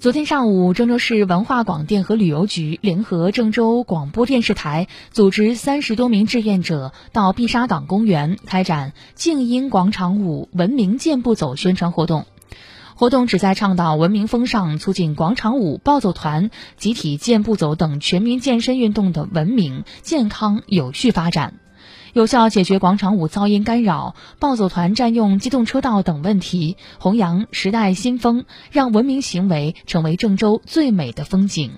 昨天上午，郑州市文化广电和旅游局联合郑州广播电视台，组织三十多名志愿者到碧沙岗公园开展“静音广场舞，文明健步走”宣传活动。活动旨在倡导文明风尚，促进广场舞、暴走团、集体健步走等全民健身运动的文明、健康、有序发展。有效解决广场舞噪音干扰、暴走团占用机动车道等问题，弘扬时代新风，让文明行为成为郑州最美的风景。